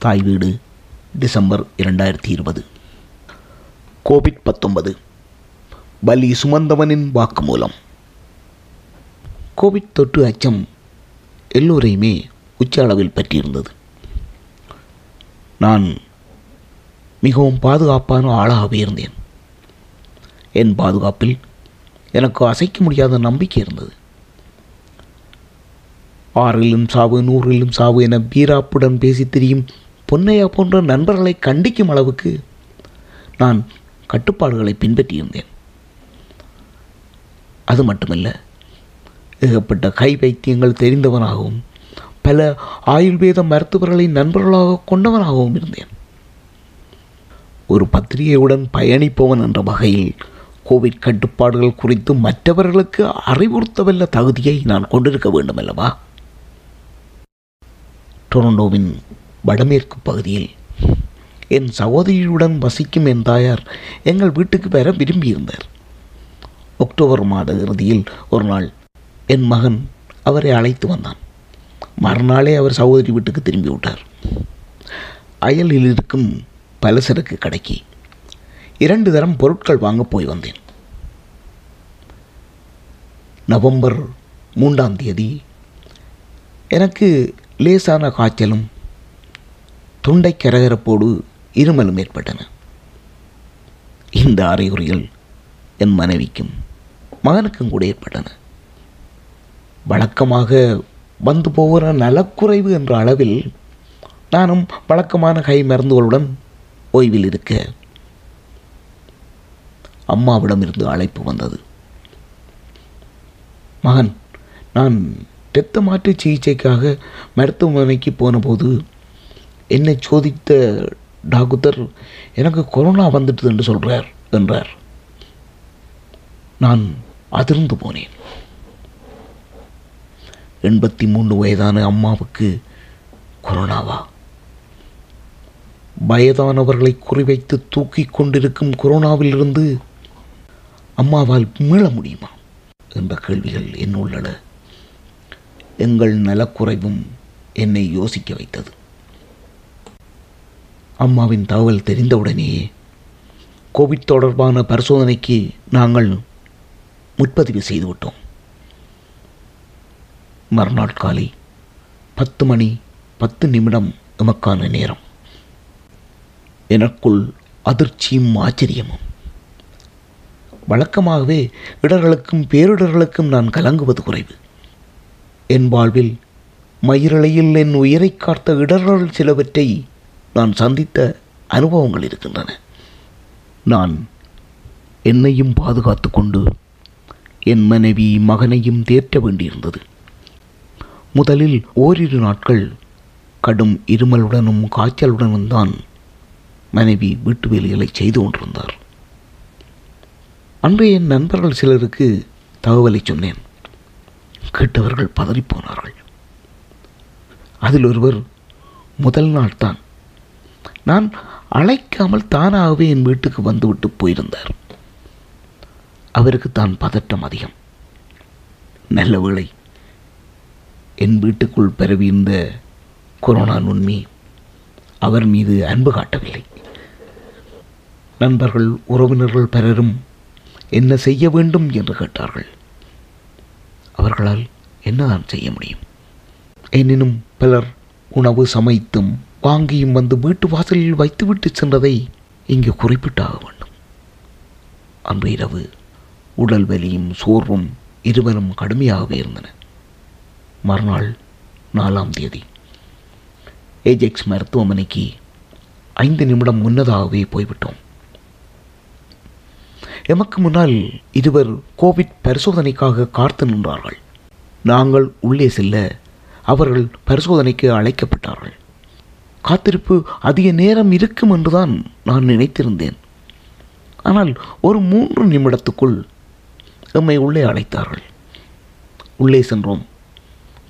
தாய் வீடு டிசம்பர் இரண்டாயிரத்தி இருபது. கோவிட் பத்தொன்பது. பலி சுமந்தவனின் வாக்குமூலம். கோவிட் தொற்று அச்சம் எல்லோரையுமே உச்ச அளவில் பற்றியிருந்தது. நான் மிகவும் பாதுகாப்பான ஆளாகவே இருந்தேன். என் பாதுகாப்பில் எனக்கு அசைக்க முடியாத நம்பிக்கை இருந்தது. ஆறிலும் சாவு நூறிலும் சாவு என வீராப்புடன் பேசி திரியும் பொன்னையா போன்ற நண்பர்களை கண்டிக்கும் அளவுக்கு நான் கட்டுப்பாடுகளை பின்பற்றியிருந்தேன். அது மட்டுமல்ல ஏகப்பட்ட கை வைத்தியங்கள் தெரிந்தவனாகவும் பல ஆயுர்வேத மருத்துவர்களை நண்பர்களாக கொண்டவனாகவும் இருந்தேன். ஒரு பத்திரிகையுடன் பயணிப்பவன் என்ற வகையில் கோவிட் கட்டுப்பாடுகள் குறித்து மற்றவர்களுக்கு அறிவுறுத்தவல்ல தகுதியை நான் கொண்டிருக்க வேண்டும் அல்லவா டொரண்டோவின் வடமேற்கு பகுதியில். என் சகோதரியுடன் வசிக்கும் என் தாயார் எங்கள் வீட்டுக்கு பெற விரும்பியிருந்தார். அக்டோபர் மாத இறுதியில் ஒரு நாள் என் மகன் அவரை அழைத்து வந்தான். மறுநாளே அவர் சகோதரி வீட்டுக்கு திரும்பி விட்டார். அயலில் இருக்கும் பலசரக்கு கடைக்கு இரண்டு தரம் பொருட்கள் வாங்க போய் வந்தேன். நவம்பர் மூன்றாம் தேதி எனக்கு லேசான காய்ச்சலும் தொண்டை கரகரப்போடு இருமலும் ஏற்பட்டன. இந்த அறையுறிகள் என் மனைவிக்கும் மகனுக்கும் கூட ஏற்பட்டன. வழக்கமாக வந்து போகிற நலக்குறைவு என்ற அளவில் நானும் வழக்கமான கை மருந்துகளுடன் ஓய்வில் இருக்க அம்மாவிடமிருந்து அழைப்பு வந்தது. மகன் நான் இரத்த மாற்று சிகிச்சைக்காக மருத்துவமனைக்கு போனபோது என்னை சோதித்த டாக்டர் எனக்கு கொரோனா வந்துட்டது என்று சொல்கிறார் என்றார். நான் அதிர்ந்து போனேன். எண்பத்தி மூன்று வயதான அம்மாவுக்கு கொரோனாவா? வயதானவர்களை குறிவைத்து தூக்கி கொண்டிருக்கும் கொரோனாவிலிருந்து அம்மாவால் மீள முடியுமா? என்ற கேள்விகள் என்னுள்ளன எங்கள் நலக்குறைவும் என்னை யோசிக்க வைத்தது. அம்மாவின் தகவல் தெரிந்தவுடனேயே கோவிட் தொடர்பான பரிசோதனைக்கு நாங்கள் முற்பதிவு செய்துவிட்டோம் மறுநாள் காலை பத்து மணி பத்து நிமிடம் எமக்கான நேரம். எனக்குள் அதிர்ச்சியும் ஆச்சரியமும். வழக்கமாகவே இடர்களுக்கும் பேரிடர்களுக்கும் நான் கலங்குவது குறைவு. என் வாழ்வில் மயிரலையில் என் உயிரை காத்த இடர்கள் சிலவற்றை நான் சந்தித்த அனுபவங்கள் இருக்கின்றன. நான் என்னையும் பாதுகாத்து கொண்டு என் மனைவி மகனையும் தேற்ற வேண்டியிருந்தது. முதலில் ஓரிரு நாட்கள் கடும் இருமலுடனும் காய்ச்சலுடனும் தான் மனைவி வீட்டு வேலைகளை செய்து கொண்டிருந்தார். அன்று என் நண்பர்கள் சிலருக்கு தகவலை சொன்னேன். கேட்டவர்கள் பதறிப்போனார்கள் அதில் ஒருவர் முதல் நாள் தான் நான் அழைக்காமல் தானாகவே என் வீட்டுக்கு வந்துவிட்டு போயிருந்தார். அவருக்கு தான் பதட்டம் அதிகம். நல்ல வேளை என் வீட்டுக்குள் பரவியிருந்த கொரோனா நுண்மி அவர் மீது அன்பு காட்டவில்லை. நண்பர்கள் உறவினர்கள் பலரும் என்ன செய்ய வேண்டும் என்று கேட்டார்கள். அவர்களால் என்னதான் செய்ய முடியும்? எனினும் பலர் உணவு சமைத்தும் வாங்கியும் வந்து வீட்டு வாசலில் வைத்துவிட்டு சென்றதை இங்கு குறிப்பிட்டாக வேண்டும். அன்று இரவு உடல் வலியும் சோர்வும் இருவரும் கடுமையாகவே இருந்தன. மறுநாள் நாலாம் தேதி. ஏஜெக்ஸ் மருத்துவமனைக்கு ஐந்து நிமிடம் முன்னதாகவே போய்விட்டோம். எமக்கு முன்னால் இருவர் கோவிட் பரிசோதனைக்காக காத்து நின்றார்கள். நாங்கள் உள்ளே செல்ல அவர்கள் பரிசோதனைக்கு அழைக்கப்பட்டார்கள். காத்திருப்பு அதிக நேரம் இருக்கும் என்றுதான் நான் நினைத்திருந்தேன். ஆனால் ஒரு மூன்று நிமிடத்துக்குள் எம்மை உள்ளே அழைத்தார்கள். உள்ளே சென்றோம்.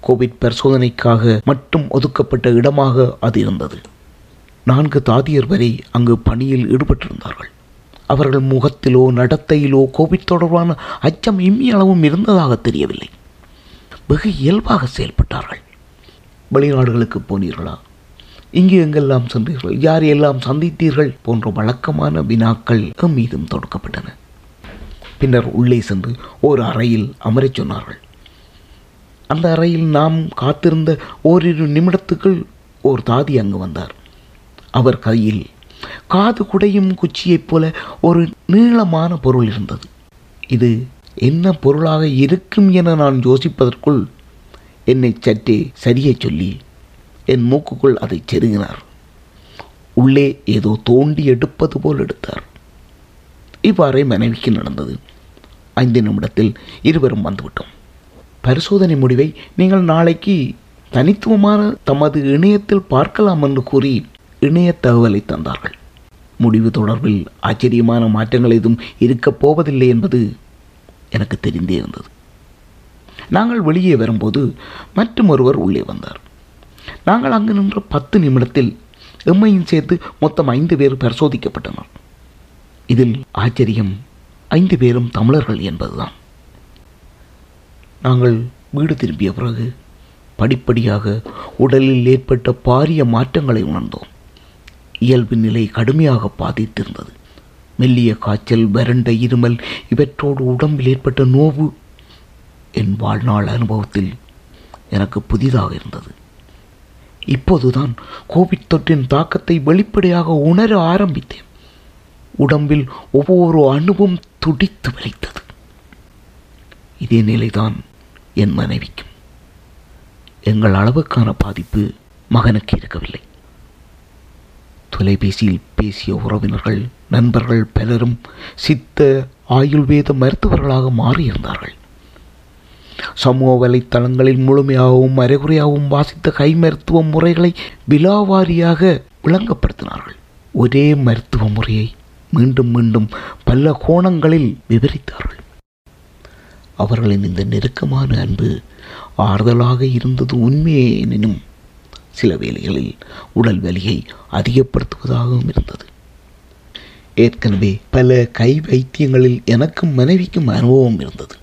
கோவிட் பரிசோதனைக்காக மட்டும் ஒதுக்கப்பட்ட இடமாக அது இருந்தது. நான்கு தாதியர் வரை அங்கு பணியில் ஈடுபட்டிருந்தார்கள். அவர்கள் முகத்திலோ நடத்தையிலோ கோவிட் தொடர்பான அச்சம் இம்மி அளவும் இருந்ததாக தெரியவில்லை. வெகு இயல்பாக செயல்பட்டார்கள். வெளிநாடுகளுக்கு போனீர்களா? இங்கு எங்கெல்லாம் சென்றீர்கள் யார் எல்லாம் சந்தித்தீர்கள் போன்ற வழக்கமான வினாக்கள் மீதும் தொடுக்கப்பட்டன. பின்னர் உள்ளே சென்று ஒரு அறையில் அமரச் சொன்னார்கள். அந்த அறையில் நாம் காத்திருந்த ஓரிரு நிமிடத்துக்குள் ஒரு தாதி அங்கு வந்தார். அவர் கையில் காது குடையும் குச்சியைப் போல ஒரு நீளமான பொருள் இருந்தது. இது என்ன பொருளாக இருக்கும் என நான் யோசிப்பதற்குள் என்னை சற்றே சரியச் சொல்லி என் மூக்குக்குள் அதை செருகினார். உள்ளே ஏதோ தோண்டி எடுப்பது போல் எடுத்தார். இவ்வாறே மனைவிக்கு நடந்தது. ஐந்து நிமிடத்தில் இருவரும் வந்துவிட்டோம். பரிசோதனை முடிவை நீங்கள் நாளைக்கு தனித்துவமான தமது இணையத்தில் பார்க்கலாம் என்று கூறி இணைய தகவலை தந்தார்கள். முடிவு தொடர்பில் ஆச்சரியமான மாற்றங்கள் எதுவும் இருக்கப் போவதில்லை என்பது எனக்கு தெரிந்தே இருந்தது. நாங்கள் வெளியே வரும்போது மற்றும் ஒருவர் உள்ளே வந்தார். நாங்கள் அங்கு நின்ற பத்து நிமிடத்தில் எம்மையும் சேர்த்து மொத்தம் ஐந்து பேர் பரிசோதிக்கப்பட்டனர். இதில் ஆச்சரியம் ஐந்து பேரும் தமிழர்கள் என்பதுதான். நாங்கள் வீடு திரும்பிய பிறகு படிப்படியாக உடலில் ஏற்பட்ட பாரிய மாற்றங்களை உணர்ந்தோம். இயல்பு நிலை கடுமையாக பாதித்திருந்தது. மெல்லிய காய்ச்சல் வறண்ட இருமல் இவற்றோடு உடம்பில் ஏற்பட்ட நோவு என் வாழ்நாள் அனுபவத்தில் எனக்கு புதிதாக இருந்தது. இப்போதுதான் கோவிட் தொற்றின் தாக்கத்தை வெளிப்படையாக உணர ஆரம்பித்தேன். உடம்பில் ஒவ்வொரு அணுவும் துடித்து வலித்தது இதே நிலைதான் என் மனைவிக்கும். எங்கள் அளவுக்கான பாதிப்பு மகனுக்கு இருக்கவில்லை. தொலைபேசியில் பேசிய உறவினர்கள் நண்பர்கள் பலரும் சித்த ஆயுள்வேத மருத்துவர்களாக மாறியிருந்தார்கள். சமூக வலைத்தளங்களில் முழுமையாகவும் அரைகுறையாகவும் வாசித்த கை மருத்துவ முறைகளை விலாவாரியாக விளங்கப்படுத்தினார்கள். ஒரே மருத்துவ முறையை மீண்டும் மீண்டும் பல கோணங்களில் விவரித்தார்கள். அவர்களின் இந்த நெருக்கமான அன்பு ஆறுதலாக இருந்தது உண்மையே எனினும் சில வேளைகளில் உடல் வலியை அதிகப்படுத்துவதாகவும் இருந்தது. ஏற்கனவே பல கை வைத்தியங்களில் எனக்கும் மனைவிக்கும் அனுபவம் இருந்தது.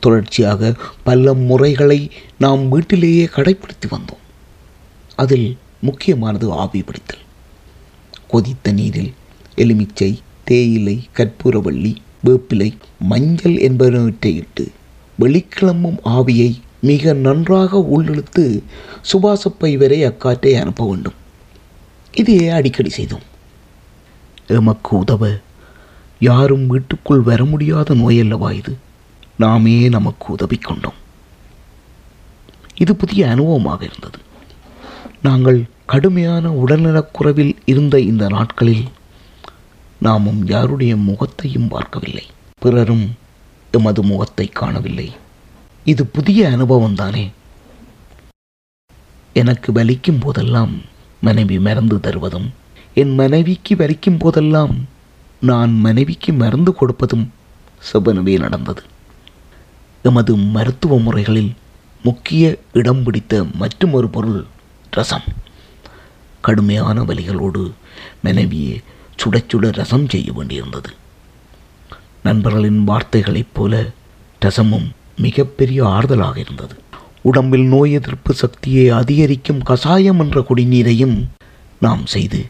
தொடர்ச்சியாக பல முறைகளை நாம் வீட்டிலேயே கடைபிடித்து வந்தோம். அதில் முக்கியமானது ஆவி பிடித்தல். கொதித்த நீரில் எலுமிச்சை தேயிலை கற்பூரவள்ளி வேப்பிலை மஞ்சள் என்பனவற்றை இட்டு வெளிக்கிளம்பும் ஆவியை மிக நன்றாக உள்ளிழுத்து சுபாசப்பை வரை அக்காற்றை அனுப்ப வேண்டும். இதையே அடிக்கடி செய்தோம். எமக்கு உதவ யாரும் வீட்டுக்குள் வர முடியாத நோயல்லவா இது? நாமே நமக்கு உதவி கொண்டோம். இது புதிய அனுபவமாக இருந்தது. நாங்கள் கடுமையான உடல்நலக்குறைவில் இருந்த இந்த நாட்களில் நாமும் யாருடைய முகத்தையும் பார்க்கவில்லை. பிறரும் எமது முகத்தை காணவில்லை. இது புதிய அனுபவம் தானே? எனக்கு வலிக்கும் போதெல்லாம் மனைவி மறந்து தருவதும் என் மனைவிக்கு வலிக்கும் போதெல்லாம் நான் மனைவிக்கு மறந்து கொடுப்பதும் செவ்வனவே நடந்தது. எமது மருத்துவ முறைகளில் முக்கிய இடம் பிடித்த மற்றும் ஒரு பொருள் ரசம். கடுமையான வலிகளோடு மனைவியே சுட சுட ரசம் செய்ய வேண்டியிருந்தது. நண்பர்களின் வார்த்தைகளைப் போல ரசமும் மிகப்பெரிய ஆறுதலாக இருந்தது. உடம்பில் நோய் எதிர்ப்பு சக்தியை அதிகரிக்கும் கசாயம் என்ற குடிநீரையும் நாம் செய்து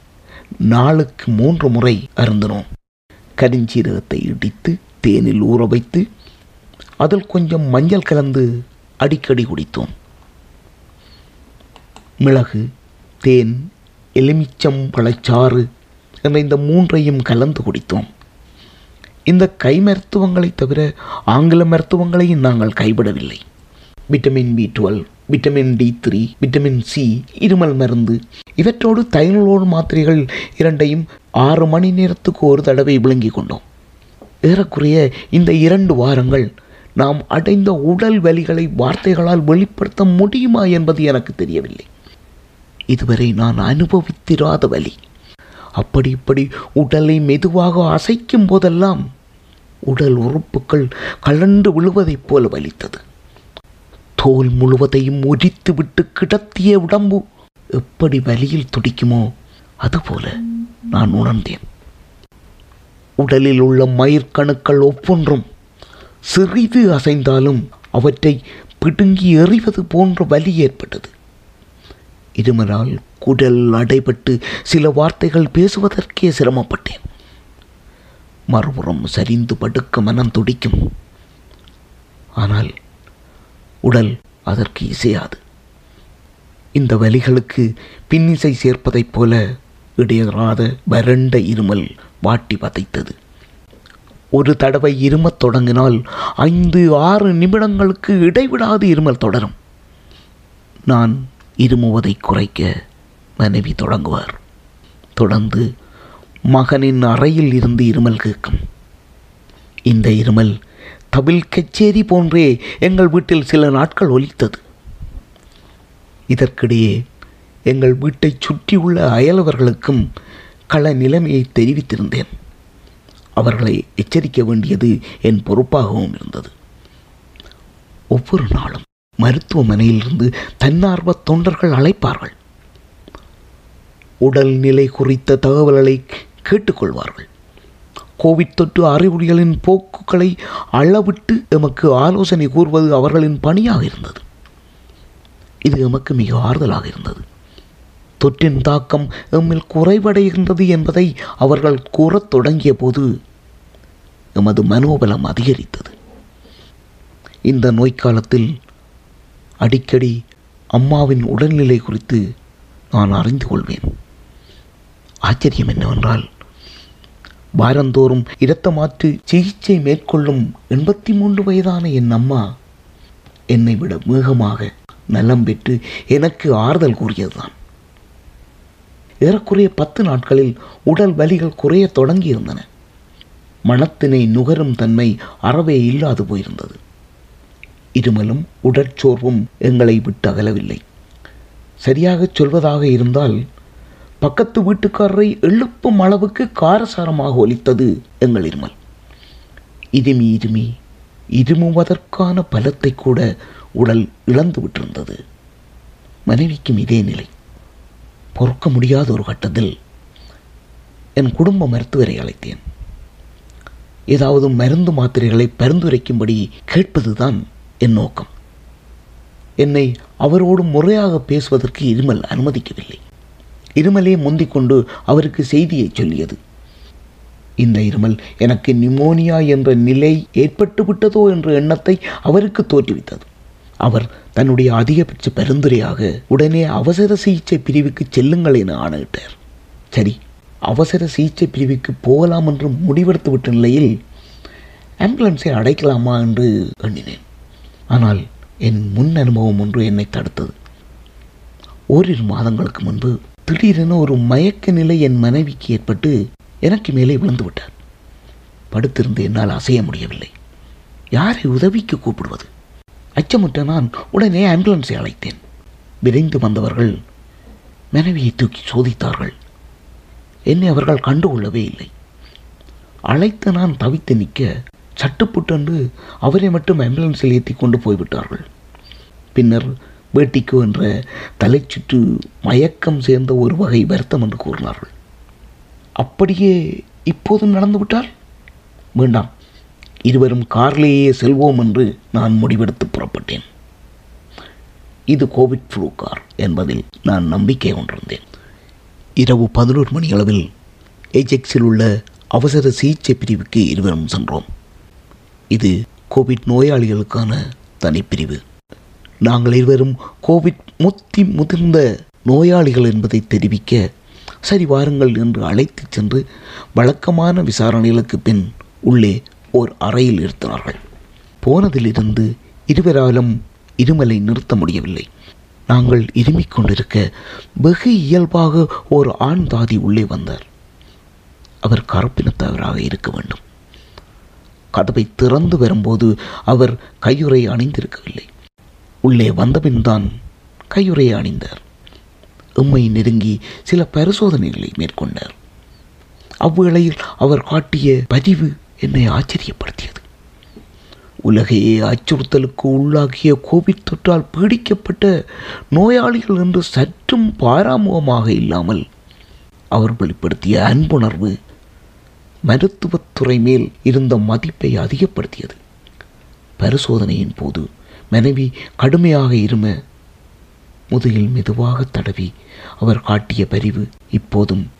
நாளுக்கு மூன்று முறை அருந்தினோம். கரிஞ்சீரகத்தை இடித்து தேனில் ஊற வைத்து அதில் கொஞ்சம் மஞ்சள் கலந்து அடிக்கடி குடித்தோம். மிளகு தேன் எலுமிச்சம் பழச்சாறு என்ற இந்த மூன்றையும் கலந்து குடித்தோம். இந்த கை மருத்துவங்களைத் தவிர ஆங்கில மருத்துவங்களையும் நாங்கள் கைவிடவில்லை. Vitamin B twelve vitamin D three vitamin C இருமல் மருந்து இவற்றோடு தைலோடு மாத்திரைகள் இரண்டையும் ஆறு மணி நேரத்துக்கு ஒரு தடவை விளங்கி கொண்டோம். ஏறக்குறைய இந்த இரண்டு வாரங்கள் நாம் அடைந்த உடல் வலிகளை வார்த்தைகளால் வெளிப்படுத்த முடியுமா என்பது எனக்கு தெரியவில்லை. இதுவரை நான் அனுபவித்திராத வலி. அப்படி இப்படி உடலை மெதுவாக அசைக்கும் போதெல்லாம் உடல் உறுப்புகள் கலண்டு விழுவதைப் போல வலித்தது. தோல் முழுவதையும் உரித்து விட்டு கிடத்திய உடம்பு எப்படி வலியில் துடிக்குமோ அதுபோல நான் உணர்ந்தேன். உடலில் உள்ள மயிர்கணுக்கள் ஒவ்வொன்றும் சிறிது அசைந்தாலும் அவற்றை பிடுங்கி எறிவது போன்ற வலி ஏற்பட்டது. இருமலால் குடல் அடைபட்டு சில வார்த்தைகள் பேசுவதற்கே சிரமப்பட்டேன். மறுபுறம் சரிந்து படுக்க மனம் துடிக்கும். ஆனால் உடல் அதற்கு இசையாது. இந்த வலிகளுக்கு பின்னிசை சேர்ப்பதைப் போல இடையறாத வறண்ட இருமல் வாட்டி வதைத்தது. ஒரு தடவை இருமத் தொடங்கினால் ஐந்து ஆறு நிமிடங்களுக்கு இடைவிடாது இருமல் தொடரும். நான் இருமுவதை குறைக்க மனைவி தொடங்குவார். தொடர்ந்து மகனின் அறையில் இருந்து இருமல் கேட்கும். இந்த இருமல் தபில் கச்சேரி போன்றே எங்கள் வீட்டில் சில நாட்கள் ஒலித்தது. இதற்கிடையே எங்கள் வீட்டைச் சுற்றியுள்ள அயலவர்களுக்கும் கள நிலைமையை தெரிவித்திருந்தேன். அவர்களை எச்சரிக்க வேண்டியது என் பொறுப்பாகவும் இருந்தது. ஒவ்வொரு நாளும் மருத்துவமனையிலிருந்து தன்னார்வ தொண்டர்கள் அழைப்பார்கள். உடல்நிலை குறித்த தகவல்களை கேட்டுக்கொள்வார்கள். கோவிட் தொற்று அறிகுறிகளின் போக்குகளை அளவிட்டு எமக்கு ஆலோசனை கூறுவது அவர்களின் பணியாக இருந்தது. இது எமக்கு மிக ஆறுதலாக இருந்தது. தொற்றின் தாக்கம் எம்மில் குறைவடைகின்றது என்பதை அவர்கள் கூறத் தொடங்கிய போது எமது மனோபலம் அதிகரித்தது. இந்த நோய்க்காலத்தில் அடிக்கடி அம்மாவின் உடல்நிலை குறித்து நான் அறிந்து கொள்வேன். ஆச்சரியம் என்னவென்றால் வாரந்தோறும் இரத்த மாற்று சிகிச்சை மேற்கொள்ளும் எண்பத்தி மூன்று வயதான என் அம்மா என்னை விட வேகமாக நலம் பெற்று எனக்கு ஆறுதல் கூறியதுதான். ஏறக்குறைய பத்து நாட்களில் உடல் வலிகள் குறைய தொடங்கியிருந்தன. மனத்தினை நுகரும் தன்மை அறவே இல்லாது போயிருந்தது. இருமலும் உடற்சோர்வும் எங்களை விட்டு அகலவில்லை. சரியாகச் சொல்வதாக இருந்தால் பக்கத்து வீட்டுக்காரரை எழுப்பும் அளவுக்கு காரசாரமாக ஒலித்தது எங்கள் இருமல். இருமி இருமி இருமுவதற்கான பலத்தை கூட உடல் இழந்து விட்டிருந்தது. மனைவிக்கும் இதே நிலை. பொறுக்க முடியாத ஒரு கட்டத்தில் என் குடும்ப மருத்துவரை அழைத்தேன். ஏதாவது மருந்து மாத்திரைகளை பரிந்துரைக்கும்படி கேட்பதுதான் என் நோக்கம். என்னை அவரோடு முறையாக பேசுவதற்கு இருமல் அனுமதிக்கவில்லை. இருமலே முந்திக்கொண்டு அவருக்கு செய்தியை சொல்லியது. இந்த இருமல் எனக்கு நிமோனியா என்ற நிலை ஏற்பட்டு விட்டதோ என்ற எண்ணத்தை அவருக்கு தோற்றுவித்தது. அவர் தன்னுடைய அதிகபட்ச பரிந்துரையாக உடனே அவசர சிகிச்சை பிரிவுக்கு செல்லுங்கள் என ஆணையிட்டார். சரி அவசர சிகிச்சை பிரிவுக்கு போகலாம் என்று முடிவெடுத்து விட்ட நிலையில் ஆம்புலன்ஸை அடைக்கலாமா என்று எண்ணினேன். ஆனால் என் முன் அனுபவம் ஒன்று என்னை தடுத்தது. ஓரிரு மாதங்களுக்கு முன்பு திடீரென ஒரு மயக்க நிலை என் மனைவிக்கு ஏற்பட்டு எனக்கு மேலே விழுந்து விட்டார். படுத்திருந்து என்னால் அசைய முடியவில்லை. யாரை உதவிக்கு கூப்பிடுவது? அச்சமுற்ற நான் உடனே ஆம்புலன்ஸை அழைத்தேன். விரைந்து வந்தவர்கள் மனைவியை தூக்கி சோதித்தார்கள். என்னை அவர்கள் கண்டுகொள்ளவே இல்லை. அழைத்து நான் தவித்து நிற்க சட்டுப்புட்டென்று அவரை மட்டும் ஆம்புலன்ஸில் ஏற்றி கொண்டு போய்விட்டார்கள். பின்னர் வேட்டிக்கு என்ற தலைச்சுற்று மயக்கம் சேர்ந்த ஒரு வகை வருத்தம் என்று கூறினார்கள். அப்படியே இப்போதும் நடந்துவிட்டால்? வேண்டாம். இருவரும் கார்லேயே செல்வோம் என்று நான் முடிவெடுத்து புறப்பட்டேன். இது கோவிட் ஃப்ளூ கார் என்பதில் நான் நம்பிக்கை கொண்டிருந்தேன். இரவு பதினோரு மணி அளவில் ஏஜெக்ஸில் உள்ள அவசர சிகிச்சை பிரிவுக்கு இருவரும் சென்றோம். இது கோவிட் நோயாளிகளுக்கான தனிப்பிரிவு. நாங்கள் இருவரும் கோவிட் முத்தி முதிர்ந்த நோயாளிகள் என்பதை தெரிவிக்க சரி வாருங்கள் என்று அழைத்துச் சென்று வழக்கமான விசாரணைகளுக்கு பின் உள்ளே ஓர் அறையில் இருத்தினார்கள் போனதிலிருந்து இருவராலும் இருமலை நிறுத்த முடியவில்லை. நாங்கள் இருமிக் கொண்டிருக்க வெகு இயல்பாக ஒரு ஆண் தாதி உள்ளே வந்தார். அவர் கருப்பினத்தவராக இருக்க வேண்டும். கதவை திறந்து வரும்போது அவர் கையுறை அணிந்திருக்கவில்லை. உள்ளே வந்தபின் தான் கையுறையை அணிந்தார். எம்மை நெருங்கி சில பரிசோதனைகளை மேற்கொண்டார். அவ்வேளையில் அவர் காட்டிய பதிவு என்னை ஆச்சரியப்படுத்தியது. உலகையே அச்சுறுத்தலுக்கு உள்ளாகிய கோவிட் தொற்றால் பீடிக்கப்பட்ட நோயாளிகள் என்று சற்றும் பாராமுகமாக இல்லாமல் அவர் வெளிப்படுத்திய அன்புணர்வு மருத்துவத்துறை மேல் இருந்த மதிப்பை அதிகப்படுத்தியது. பரிசோதனையின் போது மனைவி கடுமையாக இரும முதுகில் மெதுவாக தடவி அவர் காட்டிய பரிவு இப்போதும்